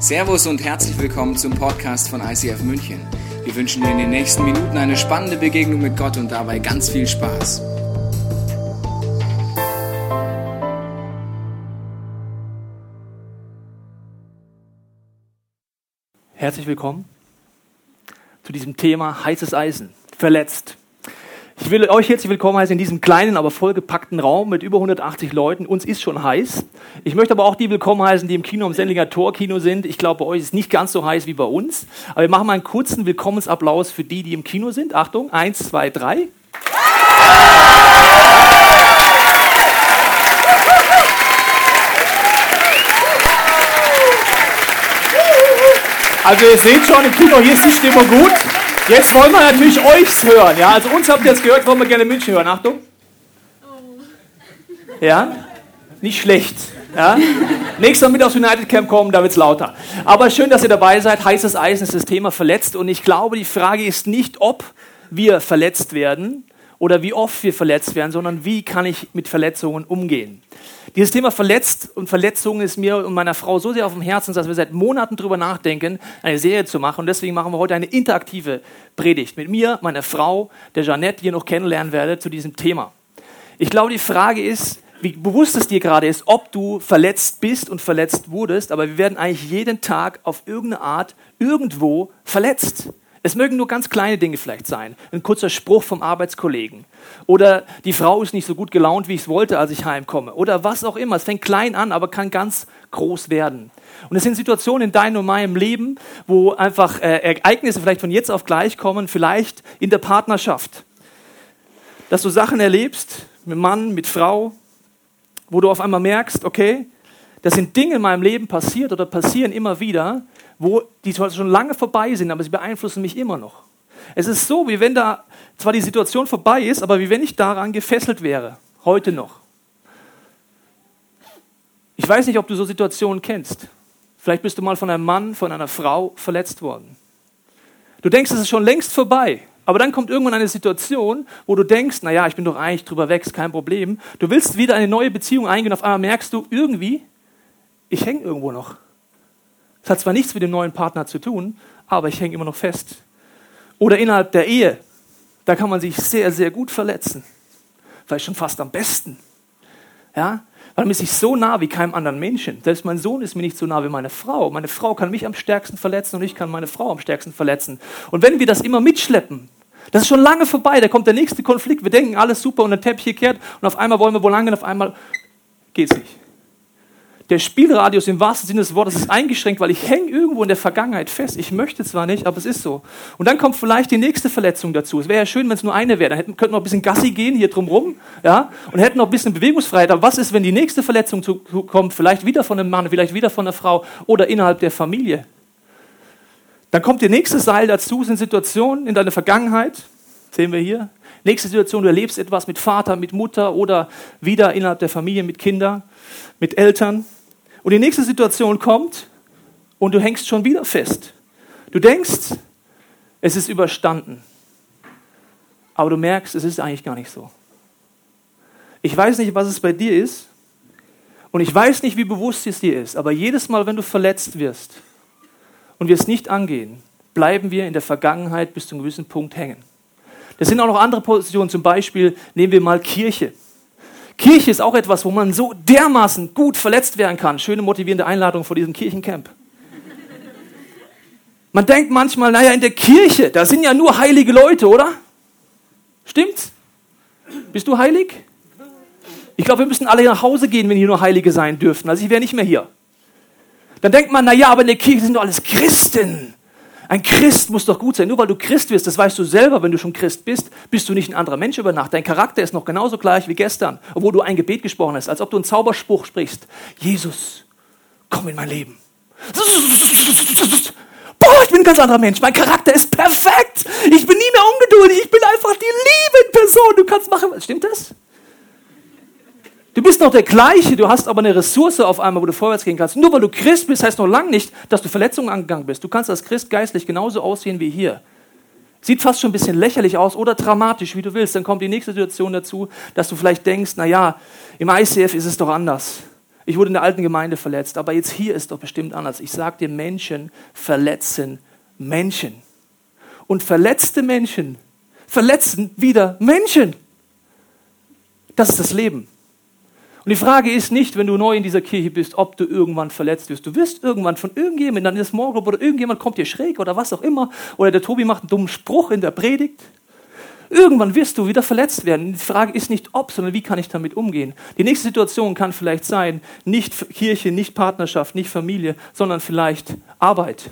Servus und herzlich willkommen zum Podcast von ICF München. Wir wünschen dir in den nächsten Minuten eine spannende Begegnung mit Gott und dabei ganz viel Spaß. Herzlich willkommen zu diesem Thema heißes Eisen, verletzt. Ich will euch herzlich willkommen heißen in diesem kleinen, aber vollgepackten Raum mit über 180 Leuten. Uns ist schon heiß. Ich möchte aber auch die willkommen heißen, die im Kino, im Sendlinger Torkino sind. Ich glaube, bei euch ist es nicht ganz so heiß wie bei uns. Aber wir machen mal einen kurzen Willkommensapplaus für die, die im Kino sind. Achtung, eins, zwei, drei. Also ihr seht schon, im Kino, hier ist die Stimmung gut. Jetzt wollen wir natürlich euch hören. Ja? Also uns habt ihr jetzt gehört, wollen wir gerne München hören. Achtung. Ja? Nicht schlecht. Ja? Nächstes Mal mit aufs United Camp kommen, da wird es lauter. Aber schön, dass ihr dabei seid. Heißes Eisen ist das Thema verletzt. Und ich glaube, die Frage ist nicht, ob wir verletzt werden oder wie oft wir verletzt werden, sondern wie kann ich mit Verletzungen umgehen. Dieses Thema Verletzt und Verletzungen ist mir und meiner Frau so sehr auf dem Herzen, dass wir seit Monaten darüber nachdenken, eine Serie zu machen. Und deswegen machen wir heute eine interaktive Predigt mit mir, meiner Frau, der Jeanette, die ihr noch kennenlernen werdet, zu diesem Thema. Ich glaube, die Frage ist, wie bewusst es dir gerade ist, ob du verletzt bist und verletzt wurdest, aber wir werden eigentlich jeden Tag auf irgendeine Art irgendwo verletzt. Es mögen nur ganz kleine Dinge vielleicht sein. Ein kurzer Spruch vom Arbeitskollegen. Oder die Frau ist nicht so gut gelaunt, wie ich es wollte, als ich heimkomme. Oder was auch immer. Es fängt klein an, aber kann ganz groß werden. Und es sind Situationen in deinem und meinem Leben, wo einfach äh, Ereignisse vielleicht von jetzt auf gleich kommen, vielleicht in der Partnerschaft. Dass du Sachen erlebst, mit Mann, mit Frau, wo du auf einmal merkst, okay, das sind Dinge in meinem Leben passiert oder passieren immer wieder, wo die schon lange vorbei sind, aber sie beeinflussen mich immer noch. Es ist so, wie wenn da zwar die Situation vorbei ist, aber wie wenn ich daran gefesselt wäre, heute noch. Ich weiß nicht, ob du so Situationen kennst. Vielleicht bist du mal von einem Mann, von einer Frau verletzt worden. Du denkst, es ist schon längst vorbei, aber dann kommt irgendwann eine Situation, wo du denkst, naja, ich bin doch eigentlich drüber weg, ist kein Problem. Du willst wieder eine neue Beziehung eingehen, auf einmal merkst du, irgendwie, ich hänge irgendwo noch. Es hat zwar nichts mit dem neuen Partner zu tun, aber ich hänge immer noch fest. Oder innerhalb der Ehe, da kann man sich sehr, sehr gut verletzen. Vielleicht schon fast am besten. Ja? Weil man ist sich so nah wie keinem anderen Menschen. Selbst mein Sohn ist mir nicht so nah wie meine Frau. Meine Frau kann mich am stärksten verletzen und ich kann meine Frau am stärksten verletzen. Und wenn wir das immer mitschleppen, das ist schon lange vorbei, da kommt der nächste Konflikt. Wir denken, alles super und der Teppich gekehrt und auf einmal wollen wir wo lange und auf einmal geht es nicht der Spielradius im wahrsten Sinne des Wortes ist eingeschränkt, weil ich hänge irgendwo in der Vergangenheit fest. Ich möchte zwar nicht, aber es ist so. Und dann kommt vielleicht die nächste Verletzung dazu. Es wäre ja schön, wenn es nur eine wäre. Dann hätten, könnten wir ein bisschen Gassi gehen hier drumrum, ja, und hätten noch ein bisschen Bewegungsfreiheit. Aber was ist, wenn die nächste Verletzung zu, kommt? Vielleicht wieder von einem Mann, vielleicht wieder von einer Frau oder innerhalb der Familie. Dann kommt der nächste Seil dazu, sind Situationen in deiner Vergangenheit, sehen wir hier. Nächste Situation, du erlebst etwas mit Vater, mit Mutter oder wieder innerhalb der Familie mit Kindern, mit Eltern. Und die nächste Situation kommt und du hängst schon wieder fest. Du denkst, es ist überstanden. Aber du merkst, es ist eigentlich gar nicht so. Ich weiß nicht, was es bei dir ist. Und ich weiß nicht, wie bewusst es dir ist. Aber jedes Mal, wenn du verletzt wirst und wir es nicht angehen, bleiben wir in der Vergangenheit bis zu einem gewissen Punkt hängen. Das sind auch noch andere Positionen. Zum Beispiel nehmen wir mal Kirche. Kirche ist auch etwas, wo man so dermaßen gut verletzt werden kann. Schöne motivierende Einladung vor diesem Kirchencamp. Man denkt manchmal, naja, in der Kirche, da sind ja nur heilige Leute, oder? Stimmt's? Bist du heilig? Ich glaube, wir müssen alle nach Hause gehen, wenn hier nur Heilige sein dürften. Also ich wäre nicht mehr hier. Dann denkt man, naja, aber in der Kirche sind doch alles Christen. Ein Christ muss doch gut sein. Nur weil du Christ wirst, das weißt du selber, wenn du schon Christ bist, bist du nicht ein anderer Mensch über Nacht. Dein Charakter ist noch genauso gleich wie gestern, obwohl du ein Gebet gesprochen hast, als ob du einen Zauberspruch sprichst. Jesus, komm in mein Leben. Boah, ich bin ein ganz anderer Mensch. Mein Charakter ist perfekt. Ich bin nie mehr ungeduldig. Ich bin einfach die liebe Person. Du kannst machen. Stimmt das? Du bist noch der gleiche, du hast aber eine Ressource auf einmal, wo du vorwärts gehen kannst. Nur weil du Christ bist, heißt noch lange nicht, dass du Verletzungen angegangen bist. Du kannst als Christ geistlich genauso aussehen wie hier. Sieht fast schon ein bisschen lächerlich aus oder dramatisch, wie du willst. Dann kommt die nächste Situation dazu, dass du vielleicht denkst, na ja, im ICF ist es doch anders. Ich wurde in der alten Gemeinde verletzt, aber jetzt hier ist doch bestimmt anders. Ich sage dir, Menschen verletzen Menschen. Und verletzte Menschen verletzen wieder Menschen. Das ist das Leben. Und die Frage ist nicht, wenn du neu in dieser Kirche bist, ob du irgendwann verletzt wirst. Du wirst irgendwann von irgendjemandem, dann Small Group oder irgendjemand kommt dir schräg oder was auch immer, oder der Tobi macht einen dummen Spruch in der Predigt. Irgendwann wirst du wieder verletzt werden. Die Frage ist nicht ob, sondern wie kann ich damit umgehen. Die nächste Situation kann vielleicht sein, nicht Kirche, nicht Partnerschaft, nicht Familie, sondern vielleicht Arbeit.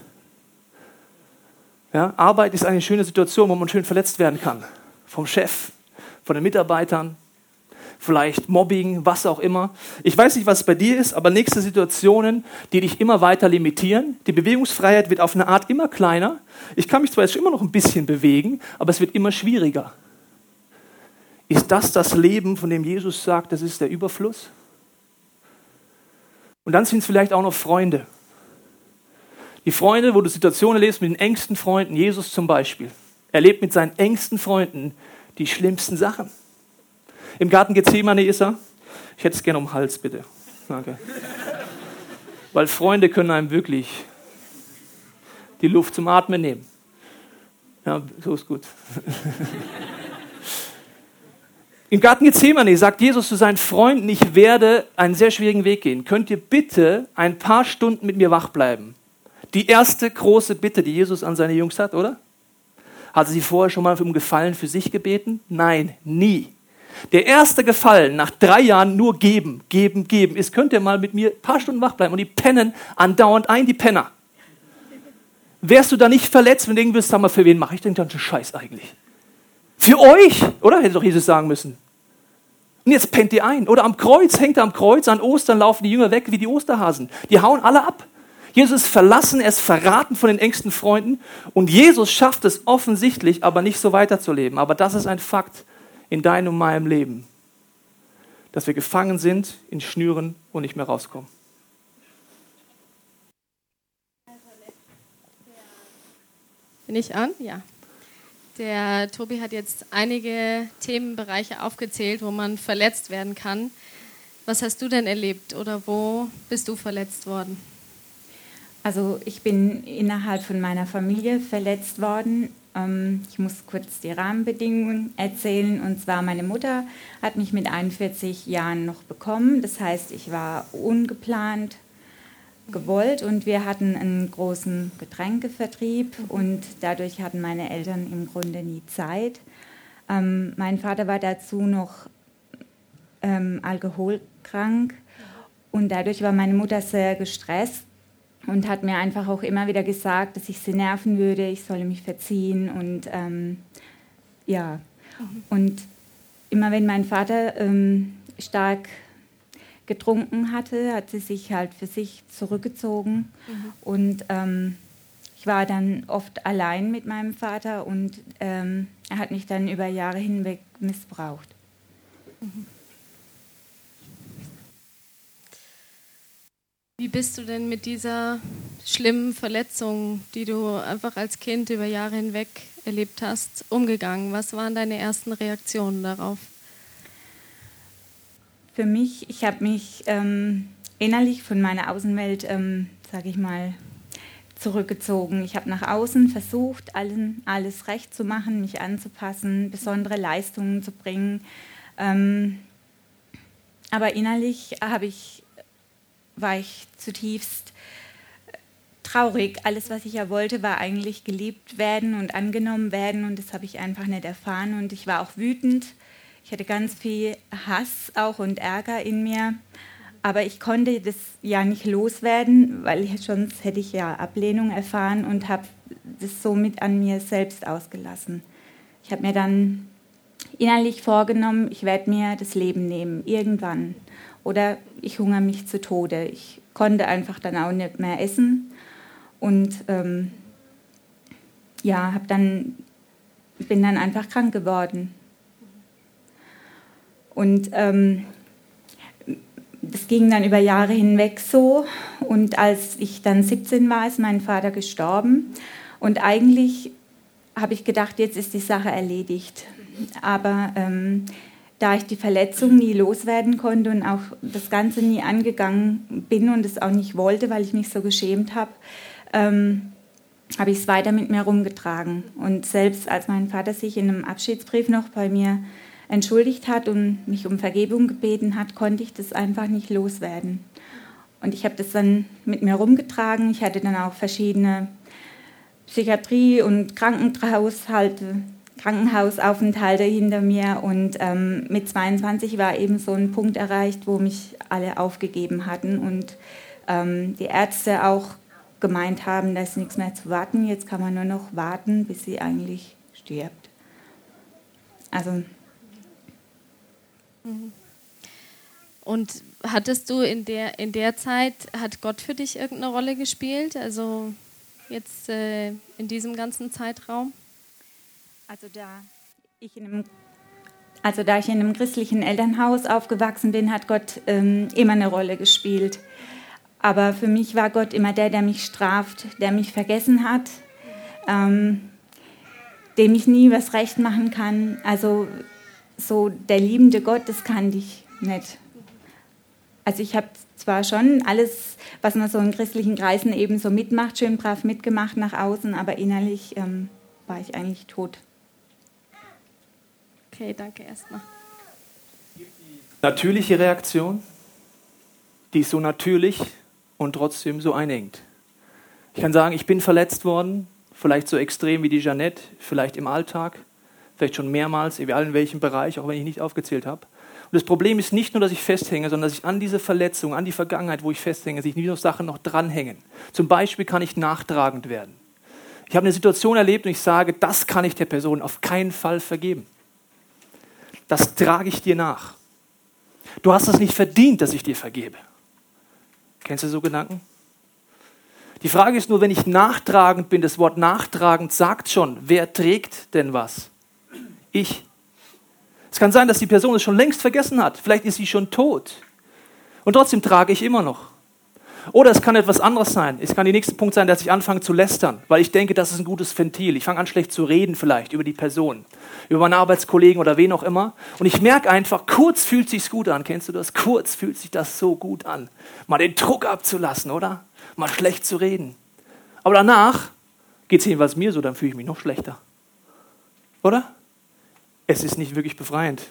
Ja, Arbeit ist eine schöne Situation, wo man schön verletzt werden kann. Vom Chef, von den Mitarbeitern, vielleicht Mobbing, was auch immer. Ich weiß nicht, was bei dir ist, aber nächste Situationen, die dich immer weiter limitieren. Die Bewegungsfreiheit wird auf eine Art immer kleiner. Ich kann mich zwar jetzt immer noch ein bisschen bewegen, aber es wird immer schwieriger. Ist das das Leben, von dem Jesus sagt, das ist der Überfluss? Und dann sind es vielleicht auch noch Freunde. Die Freunde, wo du Situationen erlebst mit den engsten Freunden, Jesus zum Beispiel. Er lebt mit seinen engsten Freunden die schlimmsten Sachen. Im Garten Gethsemane ist er. Ich hätte es gerne um den Hals, bitte. Danke. Weil Freunde können einem wirklich die Luft zum Atmen nehmen. Ja, so ist gut. Im Garten Gethsemane sagt Jesus zu seinen Freunden, ich werde einen sehr schwierigen Weg gehen. Könnt ihr bitte ein paar Stunden mit mir wach bleiben? Die erste große Bitte, die Jesus an seine Jungs hat, oder? Hat sie vorher schon mal um Gefallen für sich gebeten? Nein, nie. Der erste Gefallen nach drei Jahren nur geben, geben, geben ist, könnt ihr mal mit mir ein paar Stunden wach bleiben und die pennen andauernd ein, die Penner wärst du da nicht verletzt, wenn du denken würdest, sag mal, für wen mache ich den ganzen Scheiß eigentlich? Für euch, oder? Hätte doch Jesus sagen müssen. Und jetzt pennt ihr ein. Oder am Kreuz, hängt er am Kreuz, an Ostern laufen die Jünger weg wie die Osterhasen. Die hauen alle ab. Jesus ist verlassen, er ist verraten von den engsten Freunden und Jesus schafft es offensichtlich, aber nicht so weiterzuleben. Aber das ist ein Fakt in deinem und meinem Leben, dass wir gefangen sind in Schnüren und nicht mehr rauskommen. Bin ich an? Ja. Der Tobi hat jetzt einige Themenbereiche aufgezählt, wo man verletzt werden kann. Was hast du denn erlebt oder wo bist du verletzt worden? Also ich bin innerhalb von meiner Familie verletzt worden. Ähm, ich muss kurz die Rahmenbedingungen erzählen. Und zwar meine Mutter hat mich mit 41 Jahren noch bekommen. Das heißt, ich war ungeplant gewollt und wir hatten einen großen Getränkevertrieb und dadurch hatten meine Eltern im Grunde nie Zeit. Ähm, mein Vater war dazu noch ähm, alkoholkrank und dadurch war meine Mutter sehr gestresst und hat mir einfach auch immer wieder gesagt, dass ich sie nerven würde, ich solle mich verziehen und ähm, ja. Mhm. Und immer wenn mein Vater ähm, stark getrunken hatte, hat sie sich halt für sich zurückgezogen. Mhm. Und ähm, ich war dann oft allein mit meinem Vater und ähm, er hat mich dann über Jahre hinweg missbraucht. Mhm. Wie bist du denn mit dieser schlimmen Verletzung, die du einfach als Kind über Jahre hinweg erlebt hast, umgegangen? Was waren deine ersten Reaktionen darauf? für mich. Ich habe mich ähm, innerlich von meiner Außenwelt, ähm, sage ich mal, zurückgezogen. Ich habe nach außen versucht, allen, alles recht zu machen, mich anzupassen, besondere Leistungen zu bringen. Ähm, aber innerlich ich, war ich zutiefst traurig. Alles, was ich ja wollte, war eigentlich geliebt werden und angenommen werden und das habe ich einfach nicht erfahren und ich war auch wütend ich hatte ganz viel Hass auch und Ärger in mir. Aber ich konnte das ja nicht loswerden, weil sonst hätte ich ja Ablehnung erfahren und habe das somit an mir selbst ausgelassen. Ich habe mir dann innerlich vorgenommen, ich werde mir das Leben nehmen, irgendwann. Oder ich hungere mich zu Tode. Ich konnte einfach dann auch nicht mehr essen und ähm, ja, hab dann, bin dann einfach krank geworden. Und ähm, das ging dann über Jahre hinweg so. Und als ich dann 17 war, ist mein Vater gestorben. Und eigentlich habe ich gedacht, jetzt ist die Sache erledigt. Aber ähm, da ich die Verletzung nie loswerden konnte und auch das Ganze nie angegangen bin und es auch nicht wollte, weil ich mich so geschämt habe, ähm, habe ich es weiter mit mir rumgetragen. Und selbst als mein Vater sich in einem Abschiedsbrief noch bei mir entschuldigt hat und mich um Vergebung gebeten hat, konnte ich das einfach nicht loswerden. Und ich habe das dann mit mir rumgetragen. Ich hatte dann auch verschiedene Psychiatrie- und Krankenhaushalte Krankenhausaufenthalte hinter mir und ähm, mit 22 war eben so ein Punkt erreicht, wo mich alle aufgegeben hatten und ähm, die Ärzte auch gemeint haben, da ist nichts mehr zu warten, jetzt kann man nur noch warten, bis sie eigentlich stirbt. Also. Mhm. Und hattest du in der, in der Zeit, hat Gott für dich irgendeine Rolle gespielt? Also jetzt äh, in diesem ganzen Zeitraum? Also da ich in einem, also da ich in einem christlichen Elternhaus aufgewachsen bin, hat Gott ähm, immer eine Rolle gespielt. Aber für mich war Gott immer der, der mich straft, der mich vergessen hat, ähm, dem ich nie was recht machen kann. Also so der liebende Gott, das kannte ich nicht. Also ich habe zwar schon alles, was man so in christlichen Kreisen eben so mitmacht, schön brav mitgemacht nach außen, aber innerlich ähm, war ich eigentlich tot. Okay, danke erstmal. Natürliche Reaktion, die ist so natürlich und trotzdem so einengt. Ich kann sagen, ich bin verletzt worden, vielleicht so extrem wie die Jeannette, vielleicht im Alltag, vielleicht schon mehrmals, egal in welchem Bereich, auch wenn ich nicht aufgezählt habe. Und das Problem ist nicht nur, dass ich festhänge, sondern dass ich an diese Verletzung, an die Vergangenheit, wo ich festhänge, sich nicht nur Sachen noch dranhängen. Zum Beispiel kann ich nachtragend werden. Ich habe eine Situation erlebt und ich sage, das kann ich der Person auf keinen Fall vergeben das trage ich dir nach. Du hast es nicht verdient, dass ich dir vergebe. Kennst du so Gedanken? Die Frage ist nur, wenn ich nachtragend bin, das Wort nachtragend sagt schon, wer trägt denn was? Ich. Es kann sein, dass die Person es schon längst vergessen hat. Vielleicht ist sie schon tot. Und trotzdem trage ich immer noch. Oder es kann etwas anderes sein. Es kann der nächste Punkt sein, dass ich anfange zu lästern, weil ich denke, das ist ein gutes Ventil. Ich fange an, schlecht zu reden vielleicht über die Person, über meine Arbeitskollegen oder wen auch immer. Und ich merke einfach, kurz fühlt sich's gut an. Kennst du das? Kurz fühlt sich das so gut an. Mal den Druck abzulassen, oder? Mal schlecht zu reden. Aber danach geht es jedenfalls mir so, dann fühle ich mich noch schlechter. Oder? Es ist nicht wirklich befreiend.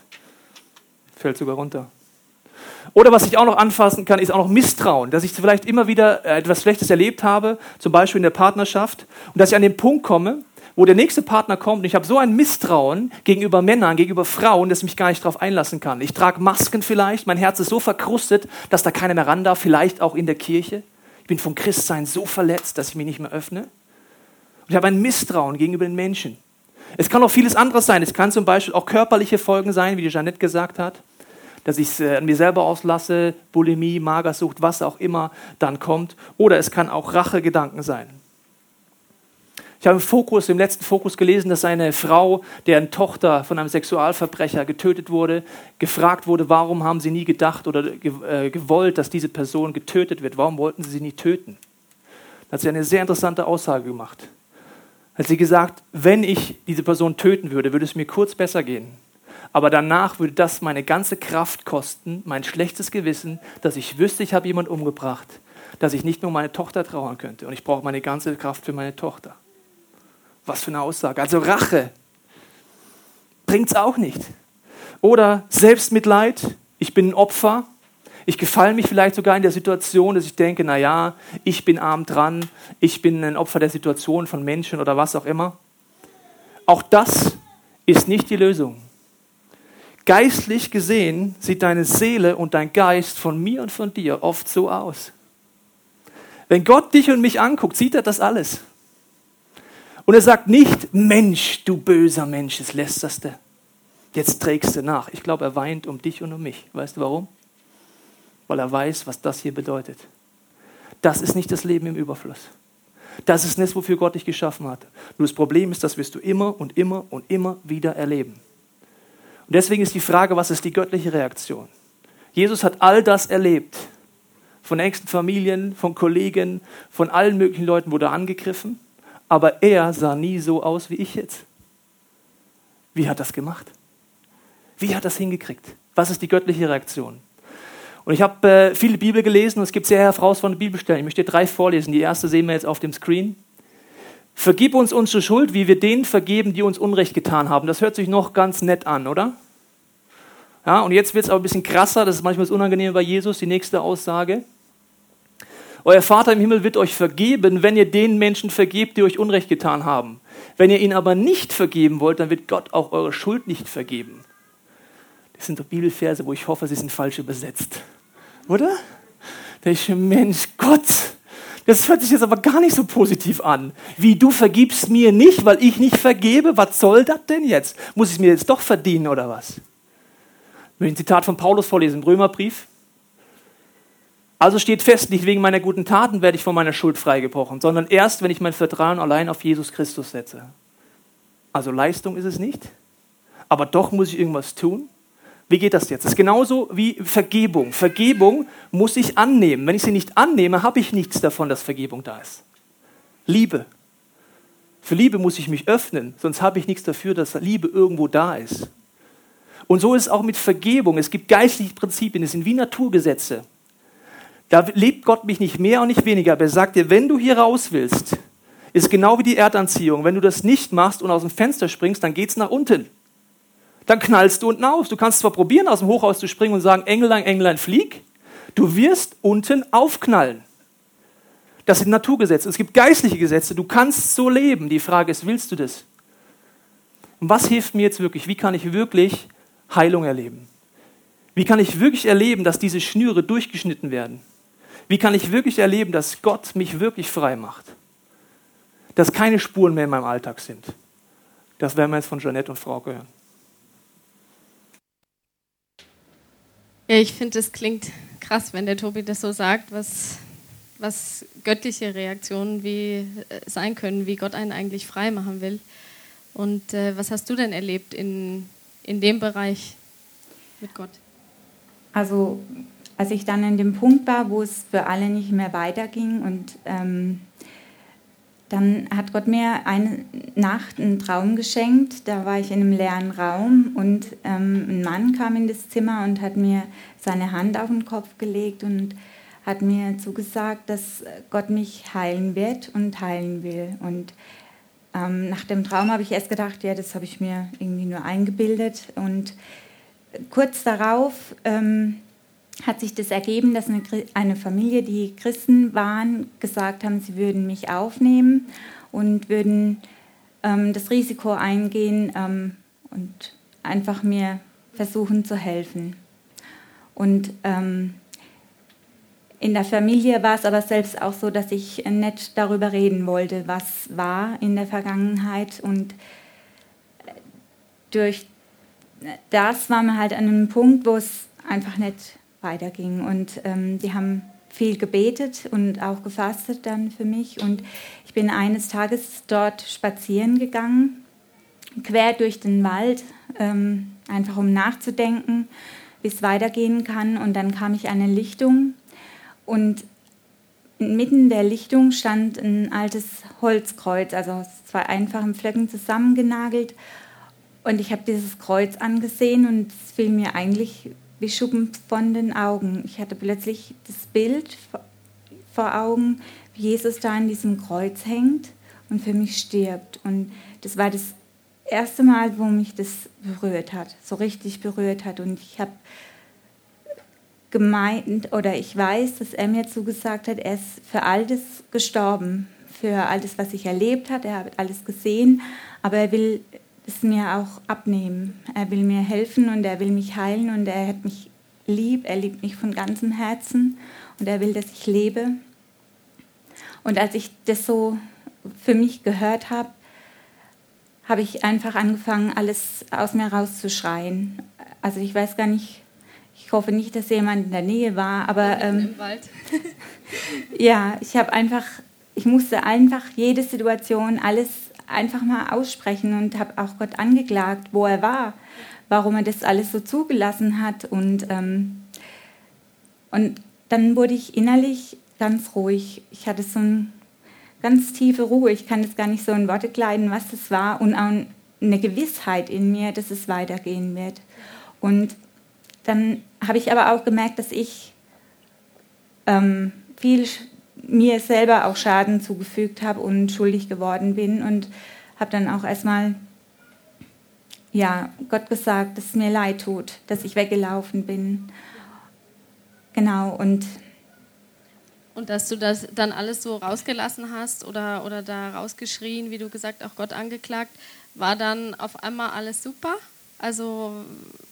Fällt sogar runter. Oder was ich auch noch anfassen kann, ist auch noch Misstrauen, dass ich vielleicht immer wieder äh, etwas Schlechtes erlebt habe, zum Beispiel in der Partnerschaft, und dass ich an den Punkt komme, wo der nächste Partner kommt und ich habe so ein Misstrauen gegenüber Männern, gegenüber Frauen, dass ich mich gar nicht darauf einlassen kann. Ich trage Masken vielleicht, mein Herz ist so verkrustet, dass da keiner mehr ran darf, vielleicht auch in der Kirche. Ich bin vom Christsein so verletzt, dass ich mich nicht mehr öffne. Und ich habe ein Misstrauen gegenüber den Menschen. Es kann auch vieles anderes sein. Es kann zum Beispiel auch körperliche Folgen sein, wie die Jeanette gesagt hat dass ich es äh, an mir selber auslasse, Bulimie, Magersucht, was auch immer dann kommt. Oder es kann auch Rachegedanken sein. Ich habe im Fokus, im letzten Fokus gelesen, dass eine Frau, deren Tochter von einem Sexualverbrecher getötet wurde, gefragt wurde, warum haben sie nie gedacht oder äh, gewollt, dass diese Person getötet wird? Warum wollten sie sie nicht töten? Da hat sie eine sehr interessante Aussage gemacht. Hat sie gesagt, wenn ich diese Person töten würde, würde es mir kurz besser gehen aber danach würde das meine ganze Kraft kosten, mein schlechtes Gewissen, dass ich wüsste, ich habe jemanden umgebracht, dass ich nicht nur meine Tochter trauern könnte und ich brauche meine ganze Kraft für meine Tochter. Was für eine Aussage. Also Rache bringt es auch nicht. Oder Selbstmitleid, ich bin ein Opfer, ich gefalle mich vielleicht sogar in der Situation, dass ich denke, naja, ich bin arm dran, ich bin ein Opfer der Situation von Menschen oder was auch immer. Auch das ist nicht die Lösung. Geistlich gesehen sieht deine Seele und dein Geist von mir und von dir oft so aus. Wenn Gott dich und mich anguckt, sieht er das alles. Und er sagt nicht, Mensch, du böser Mensch, das lästerste. Jetzt trägst du nach. Ich glaube, er weint um dich und um mich. Weißt du warum? Weil er weiß, was das hier bedeutet. Das ist nicht das Leben im Überfluss. Das ist nicht, wofür Gott dich geschaffen hat. Nur das Problem ist, das wirst du immer und immer und immer wieder erleben. Und deswegen ist die Frage, was ist die göttliche Reaktion? Jesus hat all das erlebt. Von engsten Familien, von Kollegen, von allen möglichen Leuten wurde er angegriffen. Aber er sah nie so aus wie ich jetzt. Wie hat das gemacht? Wie hat das hingekriegt? Was ist die göttliche Reaktion? Und ich habe äh, viele Bibel gelesen und es gibt sehr herausfordernde Bibelstellen. Ich möchte drei vorlesen. Die erste sehen wir jetzt auf dem Screen. Vergib uns unsere Schuld, wie wir denen vergeben, die uns Unrecht getan haben. Das hört sich noch ganz nett an, oder? Ja, und jetzt wird es aber ein bisschen krasser. Das ist manchmal das Unangenehme bei Jesus, die nächste Aussage. Euer Vater im Himmel wird euch vergeben, wenn ihr den Menschen vergebt, die euch Unrecht getan haben. Wenn ihr ihn aber nicht vergeben wollt, dann wird Gott auch eure Schuld nicht vergeben. Das sind doch Bibelverse, wo ich hoffe, sie sind falsch übersetzt. Oder? Ich, Mensch, Gott, das hört sich jetzt aber gar nicht so positiv an. Wie du vergibst mir nicht, weil ich nicht vergebe? Was soll das denn jetzt? Muss ich mir jetzt doch verdienen oder was? Ich will ein Zitat von Paulus vorlesen, Römerbrief. Also steht fest, nicht wegen meiner guten Taten werde ich von meiner Schuld freigebrochen, sondern erst, wenn ich mein Vertrauen allein auf Jesus Christus setze. Also Leistung ist es nicht, aber doch muss ich irgendwas tun. Wie geht das jetzt? Das ist genauso wie Vergebung. Vergebung muss ich annehmen. Wenn ich sie nicht annehme, habe ich nichts davon, dass Vergebung da ist. Liebe. Für Liebe muss ich mich öffnen, sonst habe ich nichts dafür, dass Liebe irgendwo da ist. Und so ist es auch mit Vergebung. Es gibt geistliche Prinzipien, es sind wie Naturgesetze. Da lebt Gott mich nicht mehr und nicht weniger, aber er sagt dir, wenn du hier raus willst, ist genau wie die Erdanziehung. Wenn du das nicht machst und aus dem Fenster springst, dann geht es nach unten dann knallst du unten aus. Du kannst zwar probieren, aus dem Hochhaus zu springen und sagen, Englein, Englein, flieg. Du wirst unten aufknallen. Das sind Naturgesetze. Es gibt geistliche Gesetze. Du kannst so leben. Die Frage ist, willst du das? Und was hilft mir jetzt wirklich? Wie kann ich wirklich Heilung erleben? Wie kann ich wirklich erleben, dass diese Schnüre durchgeschnitten werden? Wie kann ich wirklich erleben, dass Gott mich wirklich frei macht? Dass keine Spuren mehr in meinem Alltag sind. Das werden wir jetzt von Jeanette und Frau hören. Ja, ich finde, es klingt krass, wenn der Tobi das so sagt, was, was göttliche Reaktionen wie äh, sein können, wie Gott einen eigentlich frei machen will. Und äh, was hast du denn erlebt in, in dem Bereich mit Gott? Also, als ich dann in dem Punkt war, wo es für alle nicht mehr weiterging und ähm, dann hat Gott mir eine Nacht einen Traum geschenkt. Da war ich in einem leeren Raum und ähm, ein Mann kam in das Zimmer und hat mir seine Hand auf den Kopf gelegt und hat mir zugesagt, dass Gott mich heilen wird und heilen will. Und ähm, nach dem Traum habe ich erst gedacht, ja, das habe ich mir irgendwie nur eingebildet. Und kurz darauf ähm, hat sich das ergeben, dass eine, eine Familie, die Christen waren, gesagt haben, sie würden mich aufnehmen und würden ähm, das Risiko eingehen ähm, und einfach mir versuchen zu helfen. Und ähm, in der Familie war es aber selbst auch so, dass ich nicht darüber reden wollte, was war in der Vergangenheit. Und durch das war man halt an einem Punkt, wo es einfach nicht weiterging. Und ähm, die haben viel gebetet und auch gefastet dann für mich. Und ich bin eines Tages dort spazieren gegangen, quer durch den Wald, ähm, einfach um nachzudenken, wie es weitergehen kann. Und dann kam ich an eine Lichtung und mitten der Lichtung stand ein altes Holzkreuz, also aus zwei einfachen Pflöcken zusammengenagelt. Und ich habe dieses Kreuz angesehen und es fiel mir eigentlich wie Schuppen von den Augen. Ich hatte plötzlich das Bild vor Augen, wie Jesus da an diesem Kreuz hängt und für mich stirbt. Und das war das erste Mal, wo mich das berührt hat, so richtig berührt hat. Und ich habe gemeint oder ich weiß, dass er mir zugesagt hat, er ist für all das gestorben, für alles, was ich erlebt hat. Er hat alles gesehen, aber er will es mir auch abnehmen. Er will mir helfen und er will mich heilen und er hat mich lieb. Er liebt mich von ganzem Herzen und er will, dass ich lebe. Und als ich das so für mich gehört habe, habe ich einfach angefangen, alles aus mir rauszuschreien. Also ich weiß gar nicht, ich hoffe nicht, dass jemand in der Nähe war, aber ähm, im Wald. ja, ich habe einfach, ich musste einfach jede Situation, alles einfach mal aussprechen und habe auch Gott angeklagt, wo er war, warum er das alles so zugelassen hat. Und, ähm, und dann wurde ich innerlich ganz ruhig. Ich hatte so eine ganz tiefe Ruhe. Ich kann das gar nicht so in Worte kleiden, was das war. Und auch eine Gewissheit in mir, dass es weitergehen wird. Und dann habe ich aber auch gemerkt, dass ich ähm, viel mir selber auch Schaden zugefügt habe und schuldig geworden bin und habe dann auch erstmal ja, Gott gesagt, dass es mir leid tut, dass ich weggelaufen bin. Genau, und. Und dass du das dann alles so rausgelassen hast oder, oder da rausgeschrien, wie du gesagt, auch Gott angeklagt, war dann auf einmal alles super? Also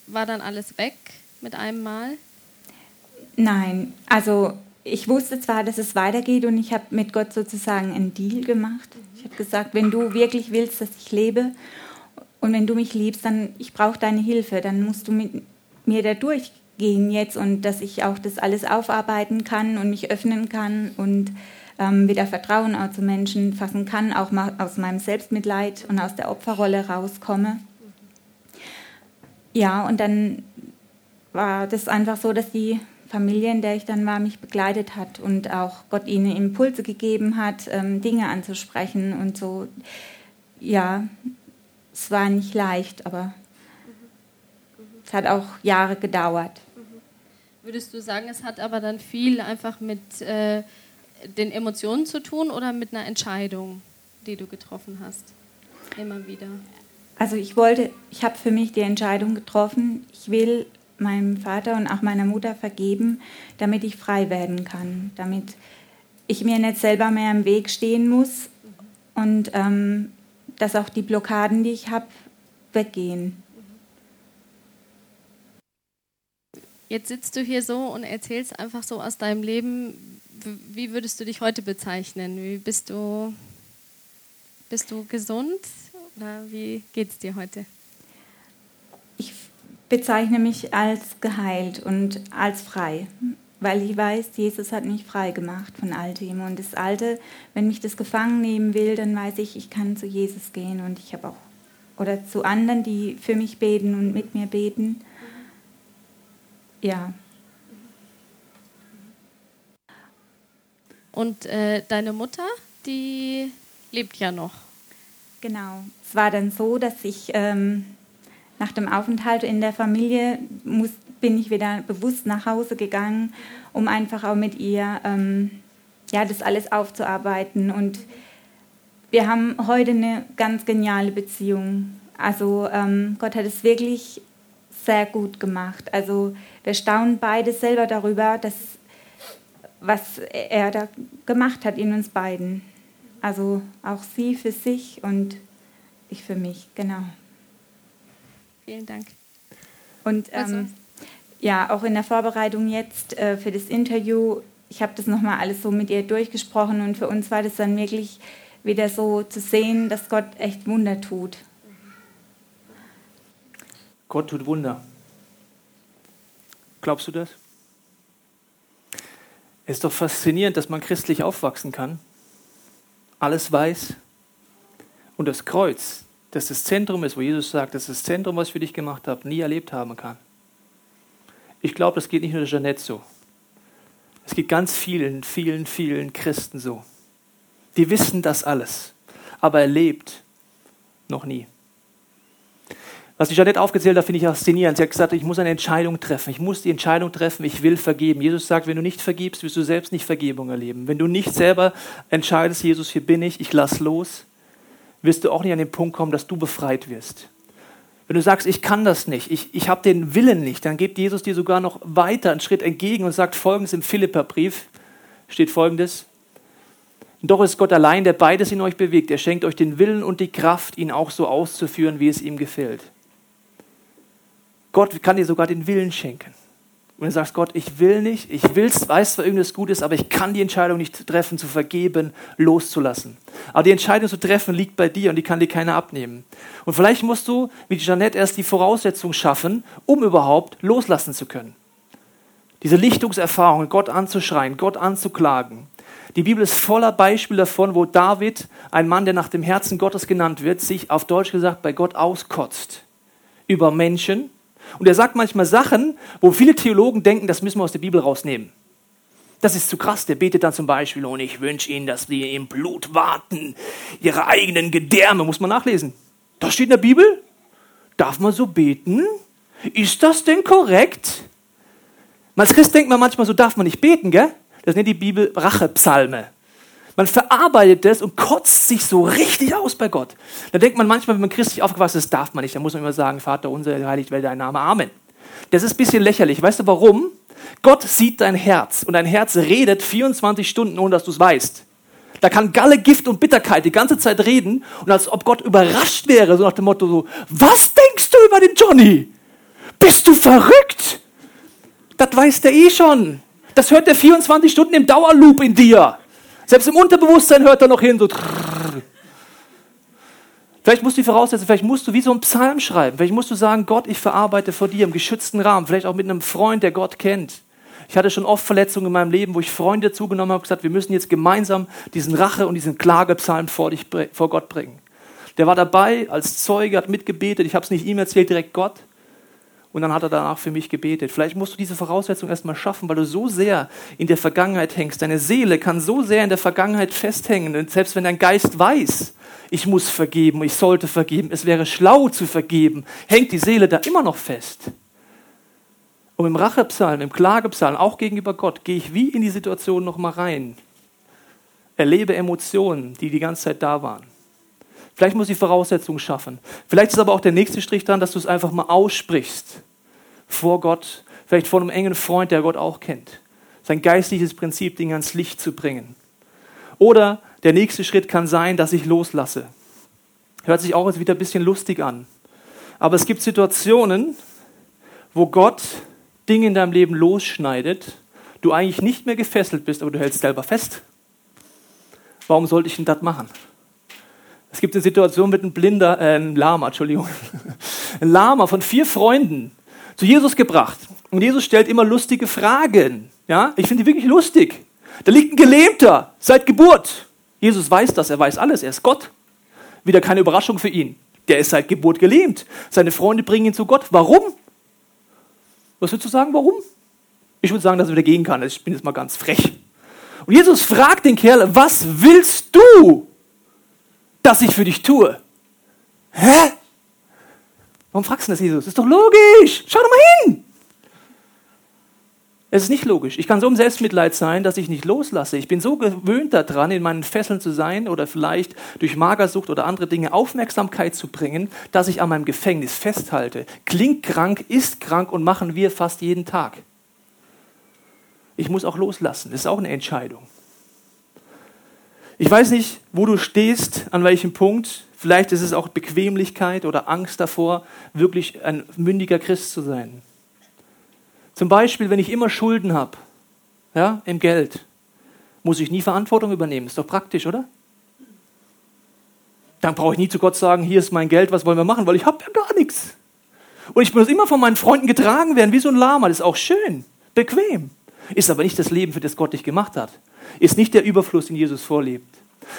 war dann alles weg mit einem Mal? Nein, also ich wusste zwar, dass es weitergeht und ich habe mit Gott sozusagen einen Deal gemacht. Ich habe gesagt, wenn du wirklich willst, dass ich lebe und wenn du mich liebst, dann ich brauche deine Hilfe, dann musst du mit mir da durchgehen jetzt und dass ich auch das alles aufarbeiten kann und mich öffnen kann und ähm, wieder Vertrauen auch zu Menschen fassen kann, auch mal aus meinem Selbstmitleid und aus der Opferrolle rauskomme. Ja, und dann war das einfach so, dass die Familie, in der ich dann war, mich begleitet hat und auch Gott ihnen Impulse gegeben hat, ähm, Dinge anzusprechen und so. Ja, es war nicht leicht, aber es hat auch Jahre gedauert. Würdest du sagen, es hat aber dann viel einfach mit äh, den Emotionen zu tun oder mit einer Entscheidung, die du getroffen hast? Immer wieder. Also ich wollte, ich habe für mich die Entscheidung getroffen, ich will meinem Vater und auch meiner Mutter vergeben, damit ich frei werden kann, damit ich mir nicht selber mehr im Weg stehen muss und ähm, dass auch die Blockaden, die ich habe, weggehen. Jetzt sitzt du hier so und erzählst einfach so aus deinem Leben. Wie würdest du dich heute bezeichnen? Wie bist du? Bist du gesund oder wie geht es dir heute? Bezeichne mich als geheilt und als frei, weil ich weiß, Jesus hat mich frei gemacht von all dem. Und das Alte, wenn mich das gefangen nehmen will, dann weiß ich, ich kann zu Jesus gehen und ich habe auch, oder zu anderen, die für mich beten und mit mir beten. Ja. Und äh, deine Mutter, die lebt ja noch. Genau. Es war dann so, dass ich ähm, nach dem Aufenthalt in der Familie muss, bin ich wieder bewusst nach Hause gegangen, um einfach auch mit ihr ähm, ja, das alles aufzuarbeiten. Und wir haben heute eine ganz geniale Beziehung. Also ähm, Gott hat es wirklich sehr gut gemacht. Also wir staunen beide selber darüber, dass, was er da gemacht hat in uns beiden. Also auch sie für sich und ich für mich, genau. Vielen Dank. Und ähm, ja, auch in der Vorbereitung jetzt äh, für das Interview, ich habe das nochmal alles so mit ihr durchgesprochen und für uns war das dann wirklich wieder so zu sehen, dass Gott echt Wunder tut. Gott tut Wunder. Glaubst du das? Es ist doch faszinierend, dass man christlich aufwachsen kann, alles weiß und das Kreuz dass das Zentrum ist, wo Jesus sagt, dass das Zentrum, was ich für dich gemacht habe, nie erlebt haben kann. Ich glaube, das geht nicht nur der Jeanette so. Es geht ganz vielen, vielen, vielen Christen so. Die wissen das alles, aber erlebt noch nie. Was die Jeanette aufgezählt hat, finde ich faszinierend. Sie hat gesagt, ich muss eine Entscheidung treffen. Ich muss die Entscheidung treffen, ich will vergeben. Jesus sagt, wenn du nicht vergibst, wirst du selbst nicht Vergebung erleben. Wenn du nicht selber entscheidest, Jesus, hier bin ich, ich lass los, wirst du auch nicht an den Punkt kommen, dass du befreit wirst. Wenn du sagst, ich kann das nicht, ich, ich habe den Willen nicht, dann gibt Jesus dir sogar noch weiter einen Schritt entgegen und sagt folgendes im Philipperbrief, steht folgendes, doch ist Gott allein, der beides in euch bewegt. Er schenkt euch den Willen und die Kraft, ihn auch so auszuführen, wie es ihm gefällt. Gott kann dir sogar den Willen schenken. Und du sagst, Gott, ich will nicht, ich will's, weiß zwar irgendwas Gutes, aber ich kann die Entscheidung nicht treffen, zu vergeben, loszulassen. Aber die Entscheidung zu treffen liegt bei dir und die kann dir keiner abnehmen. Und vielleicht musst du, wie Jeanette, erst die Voraussetzung schaffen, um überhaupt loslassen zu können. Diese Lichtungserfahrung, Gott anzuschreien, Gott anzuklagen. Die Bibel ist voller Beispiele davon, wo David, ein Mann, der nach dem Herzen Gottes genannt wird, sich auf Deutsch gesagt bei Gott auskotzt. Über Menschen, und er sagt manchmal Sachen, wo viele Theologen denken, das müssen wir aus der Bibel rausnehmen. Das ist zu krass. Der betet dann zum Beispiel, und ich wünsche Ihnen, dass Sie im Blut warten, Ihre eigenen Gedärme, muss man nachlesen. Das steht in der Bibel. Darf man so beten? Ist das denn korrekt? Als Christ denkt man manchmal, so darf man nicht beten, gell? Das nennt die Bibel Rachepsalme. Man verarbeitet das und kotzt sich so richtig aus bei Gott. Da denkt man manchmal, wenn man christlich aufgewachsen ist, darf man nicht. Da muss man immer sagen, Vater unser, heiligt werde dein Name, Amen. Das ist ein bisschen lächerlich. Weißt du warum? Gott sieht dein Herz und dein Herz redet 24 Stunden, ohne dass du es weißt. Da kann Galle, Gift und Bitterkeit die ganze Zeit reden und als ob Gott überrascht wäre, so nach dem Motto so, was denkst du über den Johnny? Bist du verrückt? Das weiß der eh schon. Das hört der 24 Stunden im Dauerloop in dir. Selbst im Unterbewusstsein hört er noch hin, so. Vielleicht musst du die voraussetzen, vielleicht musst du wie so ein Psalm schreiben. Vielleicht musst du sagen, Gott, ich verarbeite vor dir im geschützten Rahmen. Vielleicht auch mit einem Freund, der Gott kennt. Ich hatte schon oft Verletzungen in meinem Leben, wo ich Freunde zugenommen habe und gesagt, wir müssen jetzt gemeinsam diesen Rache und diesen Klagepsalm vor, dich, vor Gott bringen. Der war dabei als Zeuge, hat mitgebetet. Ich habe es nicht ihm erzählt, direkt Gott. Und dann hat er danach für mich gebetet. Vielleicht musst du diese Voraussetzung erstmal schaffen, weil du so sehr in der Vergangenheit hängst. Deine Seele kann so sehr in der Vergangenheit festhängen. Und selbst wenn dein Geist weiß, ich muss vergeben, ich sollte vergeben, es wäre schlau zu vergeben, hängt die Seele da immer noch fest. Und im Rachepsalm, im Klagepsalm, auch gegenüber Gott, gehe ich wie in die Situation nochmal rein. Erlebe Emotionen, die die ganze Zeit da waren. Vielleicht muss ich Voraussetzungen schaffen. Vielleicht ist aber auch der nächste Strich dran, dass du es einfach mal aussprichst. Vor Gott, vielleicht vor einem engen Freund, der Gott auch kennt. Sein geistliches Prinzip, Dinge ans Licht zu bringen. Oder der nächste Schritt kann sein, dass ich loslasse. Hört sich auch jetzt wieder ein bisschen lustig an. Aber es gibt Situationen, wo Gott Dinge in deinem Leben losschneidet, du eigentlich nicht mehr gefesselt bist, aber du hältst selber fest. Warum sollte ich denn das machen? Es gibt eine Situation mit einem Blinder, äh, einem Lama, Entschuldigung, ein Lama von vier Freunden zu Jesus gebracht. Und Jesus stellt immer lustige Fragen. Ja, ich finde die wirklich lustig. Da liegt ein Gelähmter seit Geburt. Jesus weiß das, er weiß alles, er ist Gott. Wieder keine Überraschung für ihn. Der ist seit Geburt gelähmt. Seine Freunde bringen ihn zu Gott. Warum? Was würdest du sagen, warum? Ich würde sagen, dass er wieder gehen kann. Ich bin jetzt mal ganz frech. Und Jesus fragt den Kerl, was willst du? Das ich für dich tue. Hä? Warum fragst du das, Jesus? Das ist doch logisch. Schau doch mal hin. Es ist nicht logisch. Ich kann so im Selbstmitleid sein, dass ich nicht loslasse. Ich bin so gewöhnt daran, in meinen Fesseln zu sein oder vielleicht durch Magersucht oder andere Dinge Aufmerksamkeit zu bringen, dass ich an meinem Gefängnis festhalte. Klingt krank, ist krank und machen wir fast jeden Tag. Ich muss auch loslassen. Das ist auch eine Entscheidung. Ich weiß nicht, wo du stehst, an welchem Punkt. Vielleicht ist es auch Bequemlichkeit oder Angst davor, wirklich ein mündiger Christ zu sein. Zum Beispiel, wenn ich immer Schulden habe, ja, im Geld, muss ich nie Verantwortung übernehmen. Ist doch praktisch, oder? Dann brauche ich nie zu Gott sagen, hier ist mein Geld, was wollen wir machen, weil ich habe ja gar nichts. Und ich muss immer von meinen Freunden getragen werden, wie so ein Lama. Das ist auch schön, bequem. Ist aber nicht das Leben, für das Gott dich gemacht hat ist nicht der Überfluss, den Jesus vorlebt.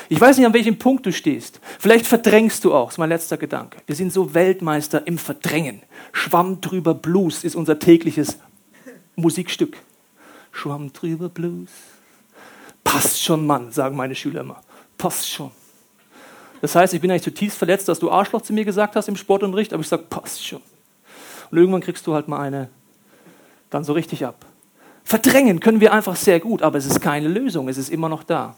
Ich weiß nicht, an welchem Punkt du stehst. Vielleicht verdrängst du auch, das ist mein letzter Gedanke. Wir sind so Weltmeister im Verdrängen. Schwamm drüber Blues ist unser tägliches Musikstück. Schwamm drüber Blues. Passt schon, Mann, sagen meine Schüler immer. Passt schon. Das heißt, ich bin eigentlich zutiefst verletzt, dass du Arschloch zu mir gesagt hast im Sportunterricht, aber ich sage, passt schon. Und irgendwann kriegst du halt mal eine dann so richtig ab. Verdrängen können wir einfach sehr gut, aber es ist keine Lösung, es ist immer noch da.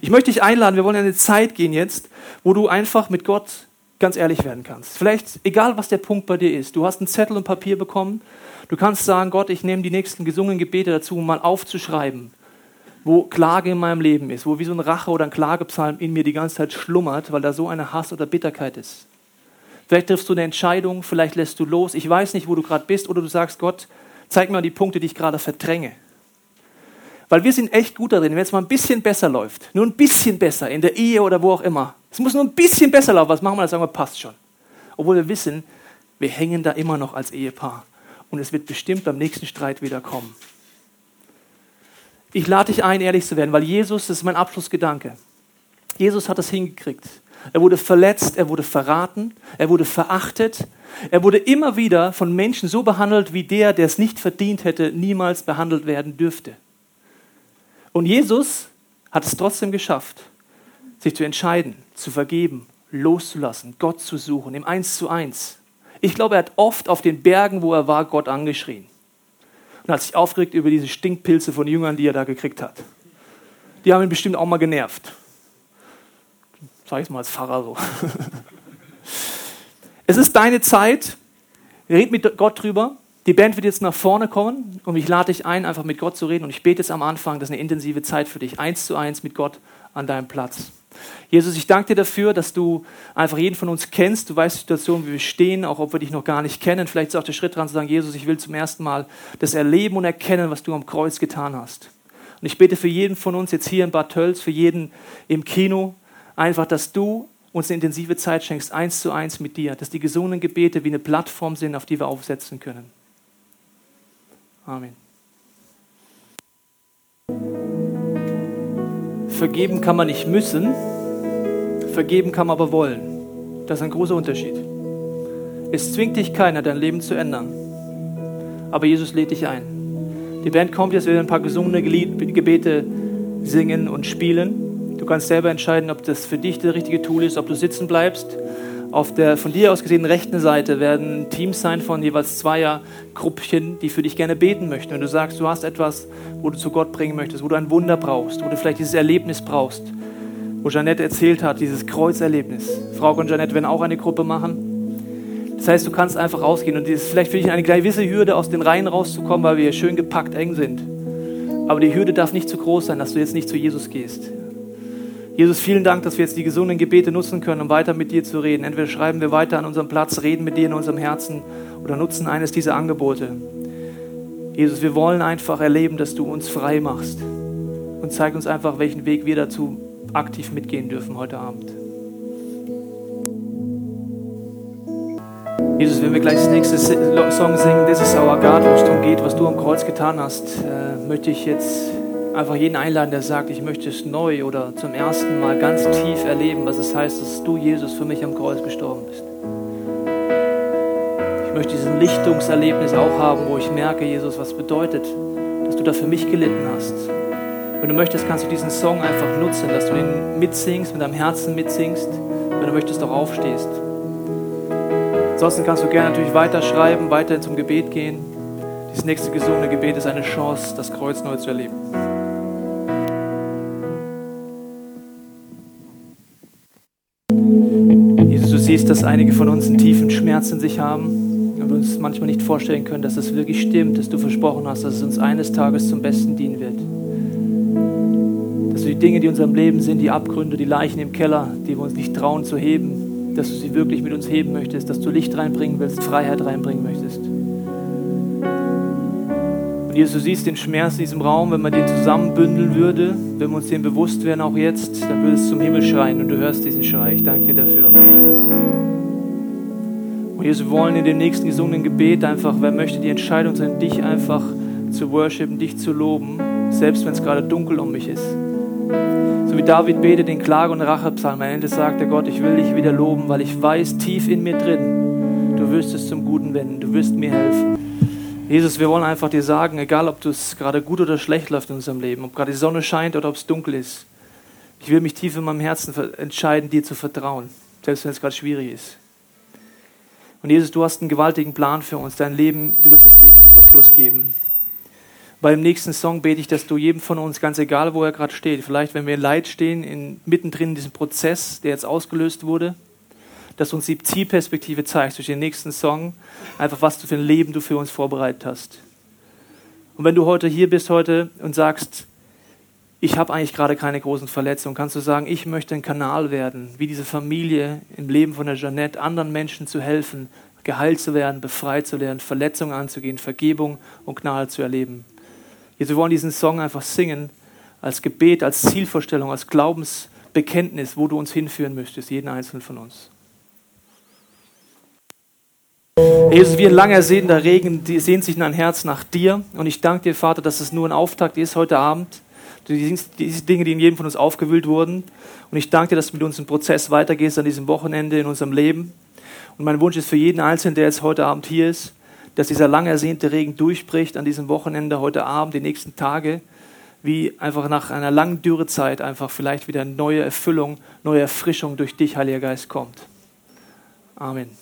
Ich möchte dich einladen, wir wollen in eine Zeit gehen jetzt, wo du einfach mit Gott ganz ehrlich werden kannst. Vielleicht, egal was der Punkt bei dir ist, du hast einen Zettel und Papier bekommen, du kannst sagen, Gott, ich nehme die nächsten gesungenen Gebete dazu, um mal aufzuschreiben, wo Klage in meinem Leben ist, wo wie so ein Rache oder ein Klagepsalm in mir die ganze Zeit schlummert, weil da so eine Hass oder Bitterkeit ist. Vielleicht triffst du eine Entscheidung, vielleicht lässt du los, ich weiß nicht, wo du gerade bist, oder du sagst, Gott, Zeig mir die Punkte, die ich gerade verdränge. Weil wir sind echt gut darin, wenn es mal ein bisschen besser läuft, nur ein bisschen besser, in der Ehe oder wo auch immer. Es muss nur ein bisschen besser laufen. Was machen wir? Dann sagen wir, passt schon. Obwohl wir wissen, wir hängen da immer noch als Ehepaar. Und es wird bestimmt beim nächsten Streit wieder kommen. Ich lade dich ein, ehrlich zu werden, weil Jesus, das ist mein Abschlussgedanke. Jesus hat es hingekriegt. Er wurde verletzt, er wurde verraten, er wurde verachtet, er wurde immer wieder von Menschen so behandelt, wie der, der es nicht verdient hätte, niemals behandelt werden dürfte. Und Jesus hat es trotzdem geschafft, sich zu entscheiden, zu vergeben, loszulassen, Gott zu suchen, im Eins zu eins, Ich glaube, er hat oft auf den Bergen, wo er war, Gott angeschrien. Und hat sich aufgeregt über diese Stinkpilze von Jüngern, die er da gekriegt hat. Die haben ihn bestimmt auch mal genervt. Sag ich mal als Pfarrer so. es ist deine Zeit. Red mit Gott drüber. Die Band wird jetzt nach vorne kommen und ich lade dich ein, einfach mit Gott zu reden. Und ich bete jetzt am Anfang, das ist eine intensive Zeit für dich, eins zu eins mit Gott an deinem Platz. Jesus, ich danke dir dafür, dass du einfach jeden von uns kennst. Du weißt die Situation, wie wir stehen, auch ob wir dich noch gar nicht kennen. Vielleicht ist auch der Schritt dran zu sagen, Jesus, ich will zum ersten Mal das erleben und erkennen, was du am Kreuz getan hast. Und ich bete für jeden von uns jetzt hier in Bad Tölz, für jeden im Kino, einfach, dass du uns eine intensive Zeit schenkst, eins zu eins mit dir, dass die gesungenen Gebete wie eine Plattform sind, auf die wir aufsetzen können. Amen. Vergeben kann man nicht müssen, vergeben kann man aber wollen. Das ist ein großer Unterschied. Es zwingt dich keiner, dein Leben zu ändern. Aber Jesus lädt dich ein. Die Band kommt jetzt, wir werden ein paar gesungene Gebete singen und spielen. Du kannst selber entscheiden, ob das für dich das richtige Tool ist, ob du sitzen bleibst auf der von dir aus gesehen rechten Seite werden Teams sein von jeweils zweier Gruppchen, die für dich gerne beten möchten. Und du sagst, du hast etwas, wo du zu Gott bringen möchtest, wo du ein Wunder brauchst, wo du vielleicht dieses Erlebnis brauchst, wo Jeanette erzählt hat, dieses Kreuzerlebnis. Frau und Jeanette werden auch eine Gruppe machen. Das heißt, du kannst einfach rausgehen und es ist vielleicht für dich eine gewisse Hürde, aus den Reihen rauszukommen, weil wir hier schön gepackt eng sind. Aber die Hürde darf nicht zu groß sein, dass du jetzt nicht zu Jesus gehst. Jesus, vielen Dank, dass wir jetzt die gesunden Gebete nutzen können, um weiter mit dir zu reden. Entweder schreiben wir weiter an unserem Platz, reden mit dir in unserem Herzen oder nutzen eines dieser Angebote. Jesus, wir wollen einfach erleben, dass du uns frei machst und zeig uns einfach, welchen Weg wir dazu aktiv mitgehen dürfen heute Abend. Jesus, wenn wir gleich das nächste Song singen, This is our God, wo es darum geht, was du am Kreuz getan hast, äh, möchte ich jetzt einfach jeden einladen, der sagt, ich möchte es neu oder zum ersten Mal ganz tief erleben, was es heißt, dass du, Jesus, für mich am Kreuz gestorben bist. Ich möchte diesen Lichtungserlebnis auch haben, wo ich merke, Jesus, was bedeutet, dass du da für mich gelitten hast. Wenn du möchtest, kannst du diesen Song einfach nutzen, dass du ihn mitsingst, mit deinem Herzen mitsingst. Wenn du möchtest, auch aufstehst. Ansonsten kannst du gerne natürlich weiterschreiben, weiter zum Gebet gehen. Dieses nächste gesungene Gebet ist eine Chance, das Kreuz neu zu erleben. Siehst, dass einige von uns einen tiefen Schmerz in sich haben und wir uns manchmal nicht vorstellen können, dass es wirklich stimmt, dass du versprochen hast, dass es uns eines Tages zum Besten dienen wird. Dass du die Dinge, die in unserem Leben sind, die Abgründe, die Leichen im Keller, die wir uns nicht trauen zu heben, dass du sie wirklich mit uns heben möchtest, dass du Licht reinbringen willst, Freiheit reinbringen möchtest. Und Jesus, du siehst den Schmerz in diesem Raum, wenn man den zusammenbündeln würde, wenn wir uns dem bewusst wären, auch jetzt, dann würde es zum Himmel schreien und du hörst diesen Schrei. Ich danke dir dafür. Und Jesus, wir wollen in dem nächsten gesungenen Gebet einfach, wer möchte, die Entscheidung sein, dich einfach zu worshipen, dich zu loben, selbst wenn es gerade dunkel um mich ist. So wie David betet den Klage- und Rachepsalm. Am Ende sagt er Gott, ich will dich wieder loben, weil ich weiß tief in mir drin, du wirst es zum Guten wenden, du wirst mir helfen. Jesus, wir wollen einfach dir sagen, egal ob es gerade gut oder schlecht läuft in unserem Leben, ob gerade die Sonne scheint oder ob es dunkel ist, ich will mich tief in meinem Herzen entscheiden, dir zu vertrauen, selbst wenn es gerade schwierig ist. Und Jesus, du hast einen gewaltigen Plan für uns. Dein Leben, du wirst das Leben in Überfluss geben. Beim nächsten Song bete ich, dass du jedem von uns, ganz egal wo er gerade steht, vielleicht wenn wir in Leid stehen, in, mittendrin in diesem Prozess, der jetzt ausgelöst wurde, dass du uns die Zielperspektive zeigst durch den nächsten Song, einfach was du für ein Leben du für uns vorbereitet hast. Und wenn du heute hier bist heute und sagst, ich habe eigentlich gerade keine großen Verletzungen, kannst du sagen, ich möchte ein Kanal werden, wie diese Familie im Leben von der Jeanette, anderen Menschen zu helfen, geheilt zu werden, befreit zu werden, Verletzungen anzugehen, Vergebung und Gnade zu erleben. Jesus, wir wollen diesen Song einfach singen als Gebet, als Zielvorstellung, als Glaubensbekenntnis, wo du uns hinführen möchtest, jeden einzelnen von uns. Jesus, wie ein lang ersehnter Regen, die sehnt sich in dein Herz nach dir. Und ich danke dir, Vater, dass es nur ein Auftakt ist heute Abend diese Dinge, die in jedem von uns aufgewühlt wurden. Und ich danke dir, dass du mit uns im Prozess weitergehst an diesem Wochenende in unserem Leben. Und mein Wunsch ist für jeden Einzelnen, der jetzt heute Abend hier ist, dass dieser lang ersehnte Regen durchbricht an diesem Wochenende, heute Abend, die nächsten Tage, wie einfach nach einer langen Dürrezeit einfach vielleicht wieder neue Erfüllung, neue Erfrischung durch dich, Heiliger Geist, kommt. Amen.